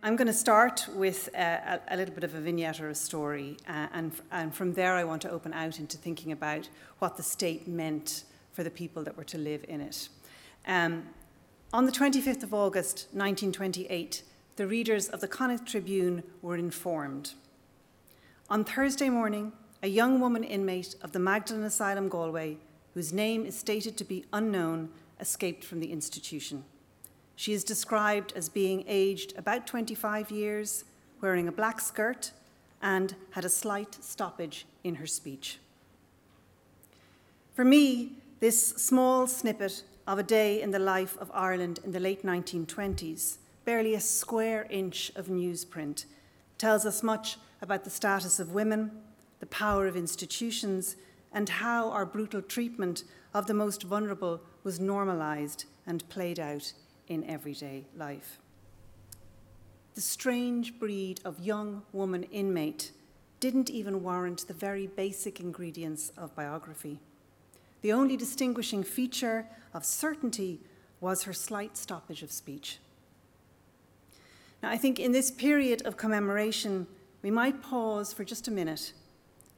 I'm going to start with a, a, little bit of a vignette or a story, uh, and, and from there I want to open out into thinking about what the state meant for the people that were to live in it. Um, on the 25th of August 1928, the readers of the Connacht Tribune were informed. On Thursday morning, a young woman inmate of the Magdalen Asylum Galway, whose name is stated to be unknown, escaped from the institution. She is described as being aged about 25 years, wearing a black skirt, and had a slight stoppage in her speech. For me, this small snippet of a day in the life of Ireland in the late 1920s, barely a square inch of newsprint, tells us much about the status of women, the power of institutions, and how our brutal treatment of the most vulnerable was normalised and played out in everyday life. The strange breed of young woman inmate didn't even warrant the very basic ingredients of biography. The only distinguishing feature of certainty was her slight stoppage of speech. Now, I think in this period of commemoration, we might pause for just a minute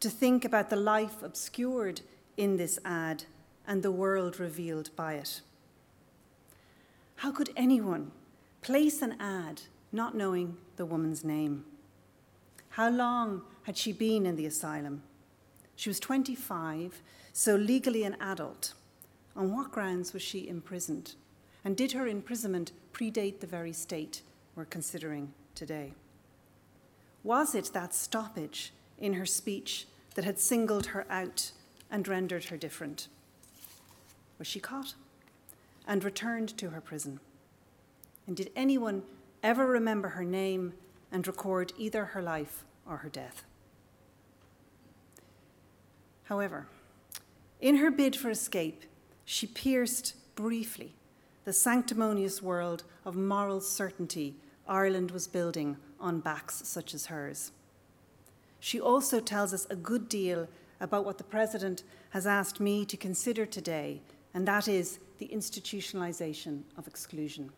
to think about the life obscured in this ad and the world revealed by it. How could anyone place an ad not knowing the woman's name? How long had she been in the asylum? She was 25, so legally an adult. On what grounds was she imprisoned? And did her imprisonment predate the very state we're considering today? Was it that stoppage in her speech that had singled her out and rendered her different? Was she caught? And returned to her prison. And did anyone ever remember her name and record either her life or her death? However, in her bid for escape, she pierced briefly the sanctimonious world of moral certainty Ireland was building on backs such as hers. She also tells us a good deal about what the President has asked me to consider today, and that is the institutionalization of exclusion.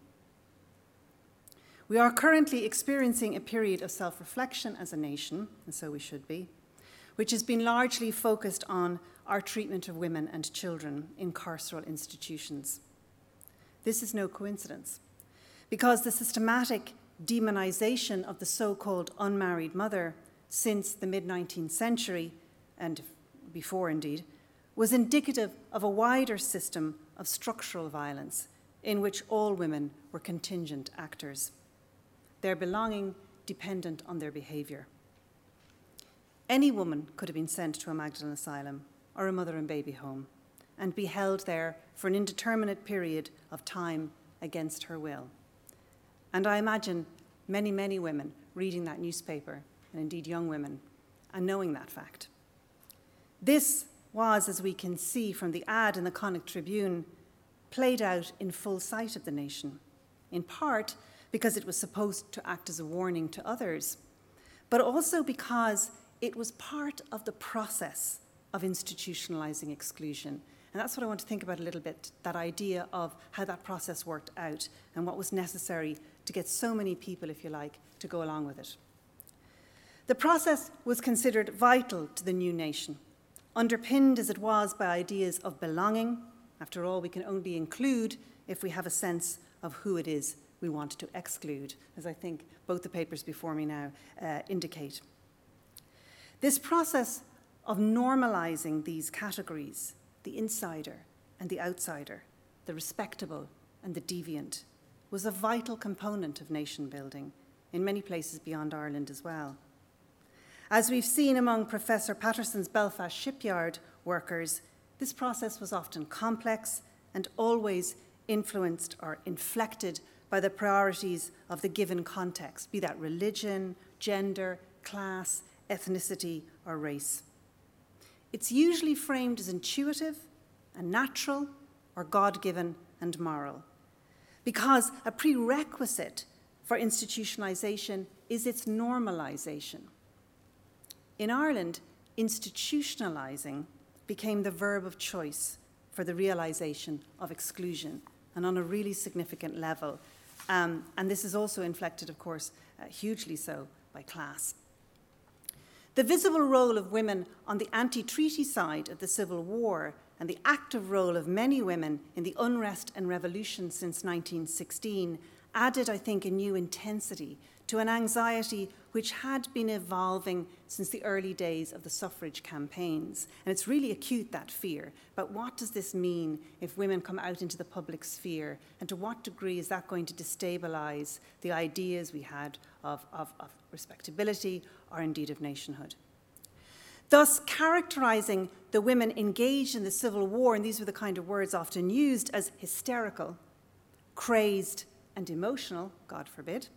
We are currently experiencing a period of self reflection as a nation, and so we should be, which has been largely focused on our treatment of women and children in carceral institutions. This is no coincidence, because the systematic demonization of the so called unmarried mother since the mid 19th century, and before indeed, was indicative of a wider system of structural violence in which all women were contingent actors, their belonging dependent on their behaviour. Any woman could have been sent to a Magdalen asylum or a mother and baby home and be held there for an indeterminate period of time against her will. And I imagine many, many women reading that newspaper, and indeed young women, and knowing that fact. This was, as we can see from the ad in the Connacht Tribune, played out in full sight of the nation, in part because it was supposed to act as a warning to others, but also because it was part of the process of institutionalizing exclusion. And that's what I want to think about a little bit that idea of how that process worked out and what was necessary to get so many people, if you like, to go along with it. The process was considered vital to the new nation underpinned as it was by ideas of belonging. After all, we can only include if we have a sense of who it is we want to exclude, as I think both the papers before me now uh, indicate. This process of normalizing these categories, the insider and the outsider, the respectable and the deviant, was a vital component of nation building in many places beyond Ireland as well. As we've seen among Professor Patterson's Belfast shipyard workers, this process was often complex and always influenced or inflected by the priorities of the given context, be that religion, gender, class, ethnicity, or race. It's usually framed as intuitive and natural or God given and moral, because a prerequisite for institutionalization is its normalization. In Ireland, institutionalising became the verb of choice for the realisation of exclusion, and on a really significant level. Um, and this is also inflected, of course, uh, hugely so by class. The visible role of women on the anti treaty side of the Civil War and the active role of many women in the unrest and revolution since 1916 added, I think, a new intensity to an anxiety which had been evolving since the early days of the suffrage campaigns. And it's really acute, that fear. But what does this mean if women come out into the public sphere? And to what degree is that going to destabilise the ideas we had of, of, of respectability or indeed of nationhood? Thus, characterising the women engaged in the Civil War, and these were the kind of words often used, as hysterical, crazed, and emotional, God forbid,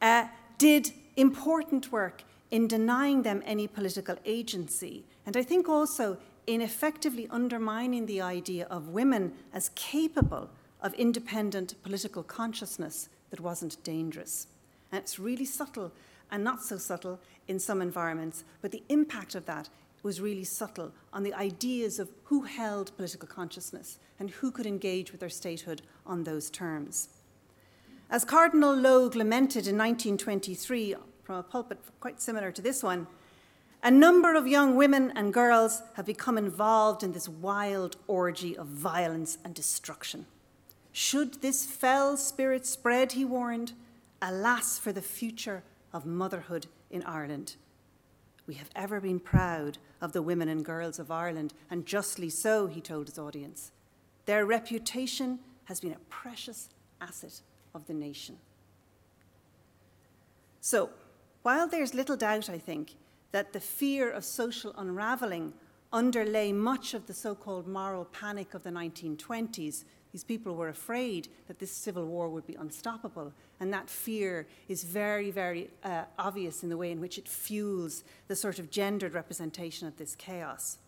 uh, did important work in denying them any political agency, and I think also in effectively undermining the idea of women as capable of independent political consciousness that wasn't dangerous. And it's really subtle and not so subtle in some environments, but the impact of that was really subtle on the ideas of who held political consciousness and who could engage with their statehood on those terms. As Cardinal Logue lamented in 1923 from a pulpit quite similar to this one, a number of young women and girls have become involved in this wild orgy of violence and destruction. Should this fell spirit spread, he warned, alas for the future of motherhood in Ireland. We have ever been proud of the women and girls of Ireland, and justly so, he told his audience. Their reputation has been a precious asset of the nation. So, while there's little doubt, I think, that the fear of social unraveling underlay much of the so called moral panic of the 1920s, these people were afraid that this civil war would be unstoppable. And that fear is very, very uh, obvious in the way in which it fuels the sort of gendered representation of this chaos.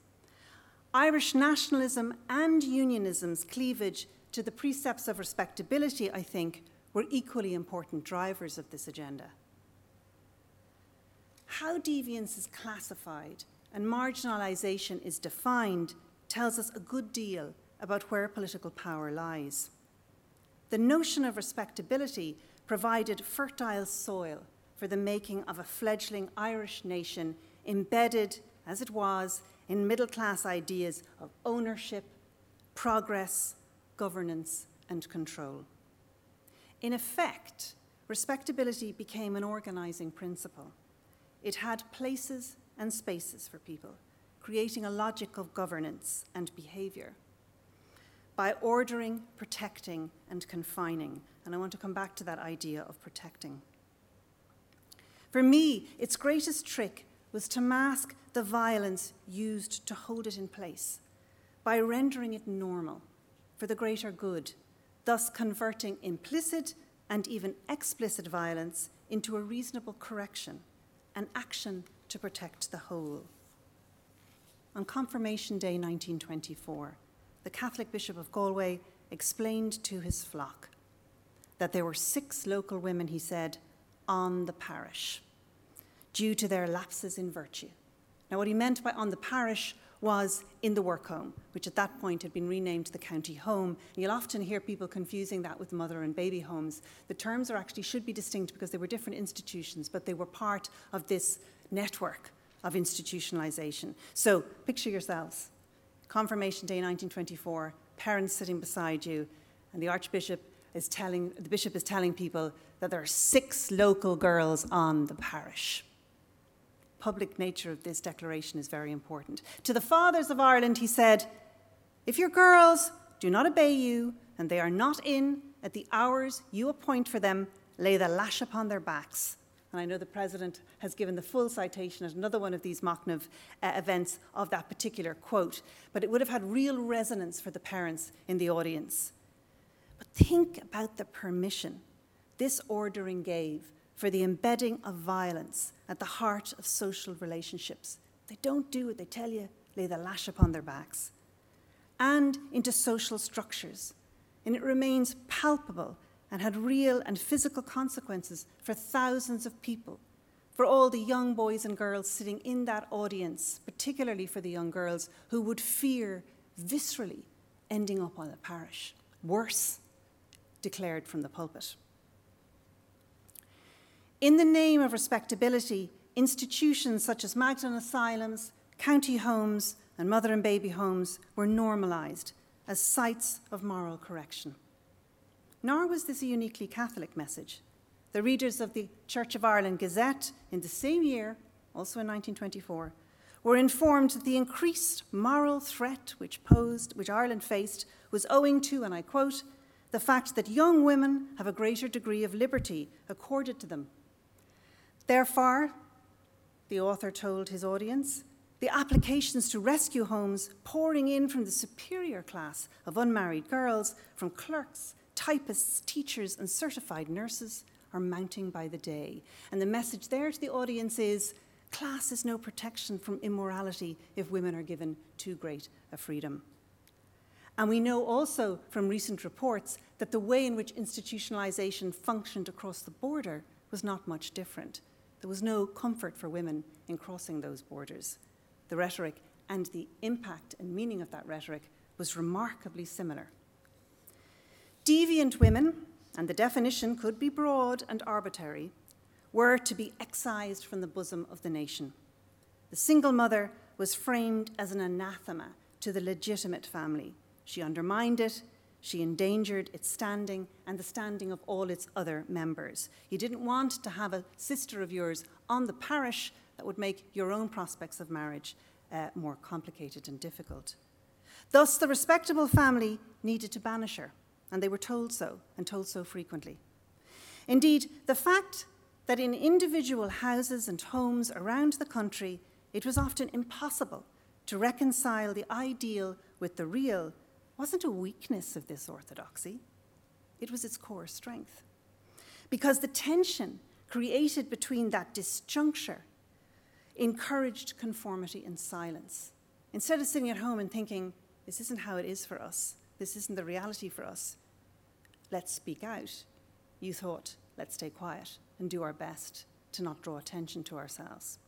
Irish nationalism and unionism's cleavage to the precepts of respectability, I think, were equally important drivers of this agenda. How deviance is classified and marginalisation is defined tells us a good deal about where political power lies. The notion of respectability provided fertile soil for the making of a fledgling Irish nation embedded, as it was, in middle class ideas of ownership, progress, governance, and control. In effect, respectability became an organizing principle. It had places and spaces for people, creating a logic of governance and behavior. By ordering, protecting, and confining, and I want to come back to that idea of protecting. For me, its greatest trick was to mask the violence used to hold it in place by rendering it normal for the greater good thus converting implicit and even explicit violence into a reasonable correction, an action to protect the whole. On Confirmation Day 1924, the Catholic Bishop of Galway explained to his flock that there were six local women, he said, on the parish, due to their lapses in virtue. Now, what he meant by on the parish was in the work home, which at that point had been renamed the county home. And you'll often hear people confusing that with mother and baby homes. The terms are actually should be distinct because they were different institutions, but they were part of this network of institutionalization. So picture yourselves. Confirmation Day 1924, parents sitting beside you, and the Archbishop is telling the bishop is telling people that there are six local girls on the parish public nature of this declaration is very important. To the fathers of Ireland, he said, If your girls do not obey you, and they are not in at the hours you appoint for them, lay the lash upon their backs. And I know the president has given the full citation at another one of these Machnamh uh, events of that particular quote, but it would have had real resonance for the parents in the audience. But think about the permission this ordering gave for the embedding of violence at the heart of social relationships. They don't do what they tell you, lay the lash upon their backs. And into social structures. And it remains palpable and had real and physical consequences for thousands of people, for all the young boys and girls sitting in that audience, particularly for the young girls who would fear viscerally ending up on the parish. Worse, declared from the pulpit. In the name of respectability, institutions such as Magdalen asylums, county homes, and mother and baby homes were normalised as sites of moral correction. Nor was this a uniquely Catholic message. The readers of the Church of Ireland Gazette in the same year, also in 1924, were informed that the increased moral threat which posed, which Ireland faced, was owing to, and I quote, the fact that young women have a greater degree of liberty accorded to them. Therefore, the author told his audience, the applications to rescue homes pouring in from the superior class of unmarried girls, from clerks, typists, teachers, and certified nurses are mounting by the day. And the message there to the audience is class is no protection from immorality if women are given too great a freedom. And we know also from recent reports that the way in which institutionalization functioned across the border was not much different. There was no comfort for women in crossing those borders. The rhetoric and the impact and meaning of that rhetoric was remarkably similar. Deviant women, and the definition could be broad and arbitrary, were to be excised from the bosom of the nation. The single mother was framed as an anathema to the legitimate family. She undermined it, she endangered its standing and the standing of all its other members. You didn't want to have a sister of yours on the parish that would make your own prospects of marriage uh, more complicated and difficult. Thus, the respectable family needed to banish her, and they were told so, and told so frequently. Indeed, the fact that in individual houses and homes around the country, it was often impossible to reconcile the ideal with the real wasn't a weakness of this orthodoxy, it was its core strength. Because the tension created between that disjuncture encouraged conformity and silence. Instead of sitting at home and thinking, this isn't how it is for us, this isn't the reality for us, let's speak out, you thought, let's stay quiet and do our best to not draw attention to ourselves.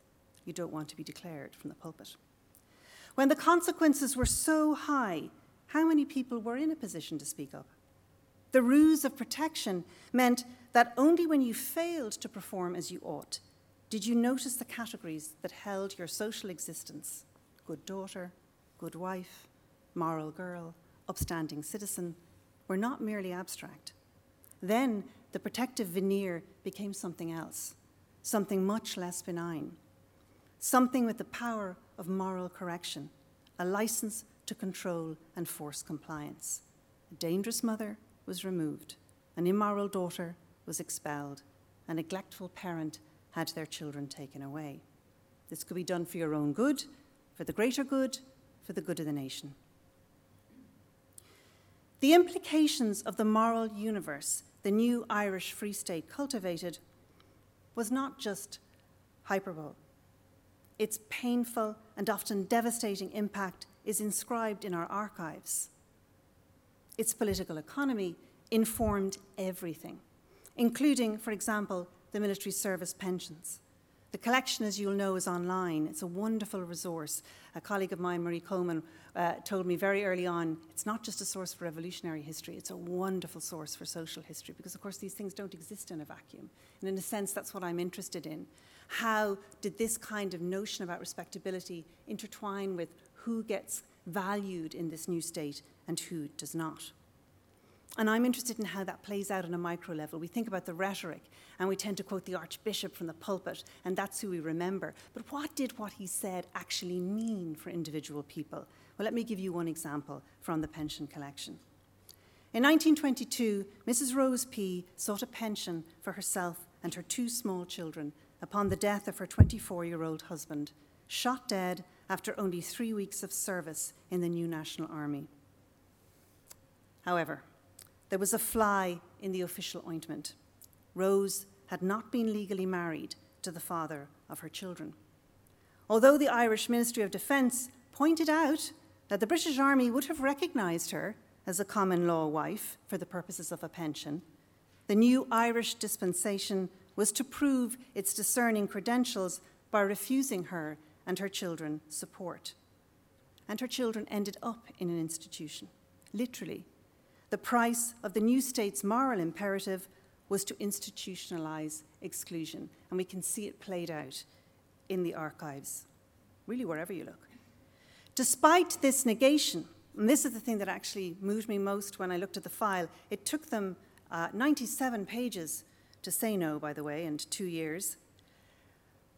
You don't want to be declared from the pulpit. When the consequences were so high, how many people were in a position to speak up? The ruse of protection meant that only when you failed to perform as you ought did you notice the categories that held your social existence good daughter, good wife, moral girl, upstanding citizen were not merely abstract. Then the protective veneer became something else, something much less benign, something with the power of moral correction, a license to control and force compliance. A dangerous mother was removed, an immoral daughter was expelled, a neglectful parent had their children taken away. This could be done for your own good, for the greater good, for the good of the nation. The implications of the moral universe the new Irish Free State cultivated was not just hyperbole. Its painful and often devastating impact is inscribed in our archives. Its political economy informed everything, including, for example, the military service pensions. The collection, as you'll know, is online. It's a wonderful resource. A colleague of mine, Marie Coleman, uh, told me very early on it's not just a source for revolutionary history, it's a wonderful source for social history because, of course, these things don't exist in a vacuum. And in a sense, that's what I'm interested in. How did this kind of notion about respectability intertwine with who gets valued in this new state and who does not? And I'm interested in how that plays out on a micro level. We think about the rhetoric and we tend to quote the Archbishop from the pulpit, and that's who we remember. But what did what he said actually mean for individual people? Well, let me give you one example from the pension collection. In 1922, Mrs. Rose P. sought a pension for herself and her two small children upon the death of her 24 year old husband, shot dead after only three weeks of service in the new National Army. However, there was a fly in the official ointment. Rose had not been legally married to the father of her children. Although the Irish Ministry of Defence pointed out that the British Army would have recognised her as a common law wife for the purposes of a pension, the new Irish dispensation was to prove its discerning credentials by refusing her and her children support. And her children ended up in an institution, literally the price of the new state's moral imperative was to institutionalize exclusion, and we can see it played out in the archives, really wherever you look. Despite this negation, and this is the thing that actually moved me most when I looked at the file, it took them uh, 97 pages to say no, by the way, and two years.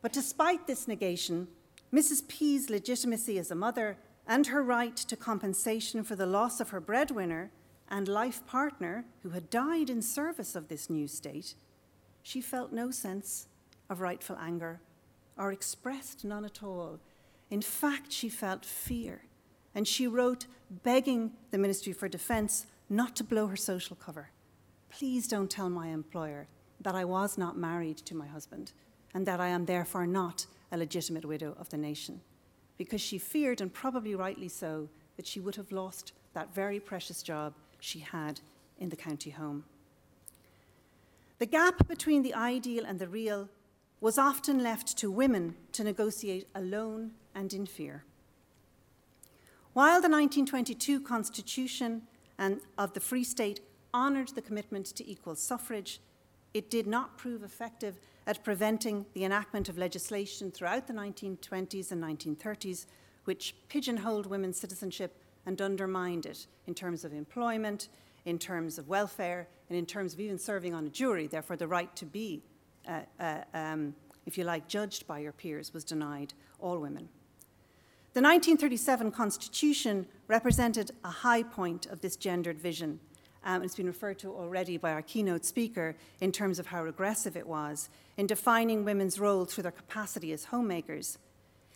But despite this negation, Mrs. P's legitimacy as a mother and her right to compensation for the loss of her breadwinner and life partner who had died in service of this new state, she felt no sense of rightful anger or expressed none at all. In fact, she felt fear, and she wrote begging the Ministry for Defence not to blow her social cover. Please don't tell my employer that I was not married to my husband and that I am therefore not a legitimate widow of the nation, because she feared, and probably rightly so, that she would have lost that very precious job she had in the county home. The gap between the ideal and the real was often left to women to negotiate alone and in fear. While the 1922 Constitution and of the Free State honoured the commitment to equal suffrage, it did not prove effective at preventing the enactment of legislation throughout the 1920s and 1930s, which pigeonholed women's citizenship and undermined it in terms of employment, in terms of welfare, and in terms of even serving on a jury. Therefore, the right to be, uh, uh, um, if you like, judged by your peers was denied all women. The 1937 Constitution represented a high point of this gendered vision. Um, it's been referred to already by our keynote speaker in terms of how regressive it was in defining women's role through their capacity as homemakers.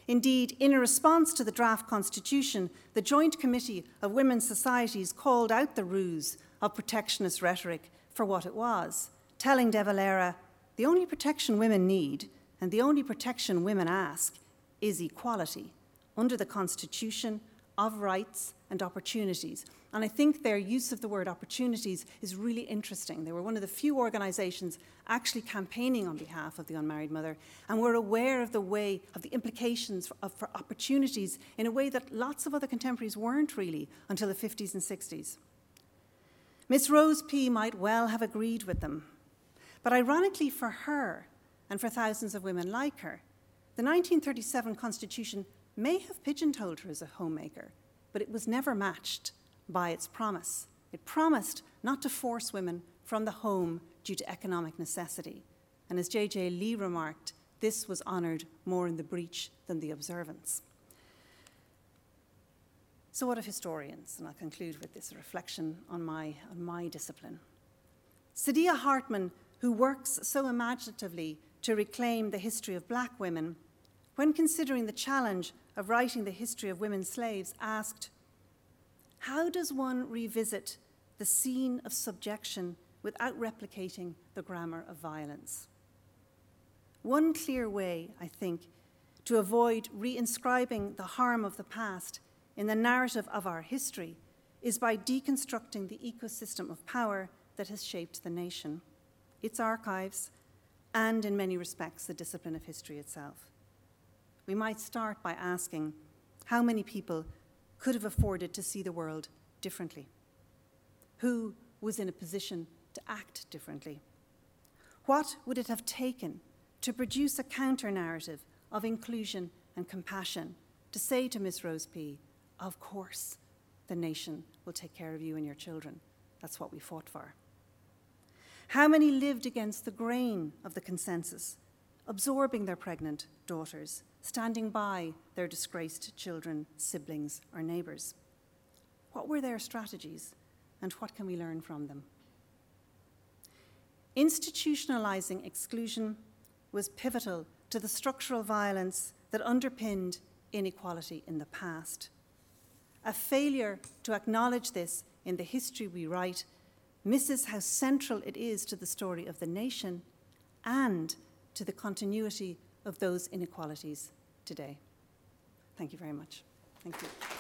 Indeed, in a response to the draft constitution, the Joint Committee of Women's Societies called out the ruse of protectionist rhetoric for what it was, telling De Valera, the only protection women need and the only protection women ask is equality under the Constitution of rights and opportunities. And I think their use of the word opportunities is really interesting. They were one of the few organizations actually campaigning on behalf of the unmarried mother and were aware of the way, of the implications for, of, for opportunities in a way that lots of other contemporaries weren't really until the 50s and 60s. Miss Rose P. might well have agreed with them. But ironically for her, and for thousands of women like her, the 1937 Constitution may have pigeonholed her as a homemaker, but it was never matched by its promise. It promised not to force women from the home due to economic necessity. And as J.J. Lee remarked, this was honoured more in the breach than the observance. So, what of historians? And I'll conclude with this reflection on my, on my discipline. Saidiya Hartman, who works so imaginatively to reclaim the history of black women, when considering the challenge of writing the history of women slaves, asked, How does one revisit the scene of subjection without replicating the grammar of violence? One clear way, I think, to avoid reinscribing the harm of the past in the narrative of our history is by deconstructing the ecosystem of power that has shaped the nation, its archives, and in many respects, the discipline of history itself we might start by asking how many people could have afforded to see the world differently? Who was in a position to act differently? What would it have taken to produce a counter narrative of inclusion and compassion to say to Miss Rose P., Of course, the nation will take care of you and your children. That's what we fought for. How many lived against the grain of the consensus, absorbing their pregnant daughters standing by their disgraced children, siblings, or neighbours. What were their strategies, and what can we learn from them? Institutionalizing exclusion was pivotal to the structural violence that underpinned inequality in the past. A failure to acknowledge this in the history we write misses how central it is to the story of the nation and to the continuity of those inequalities today. Thank you very much. Thank you.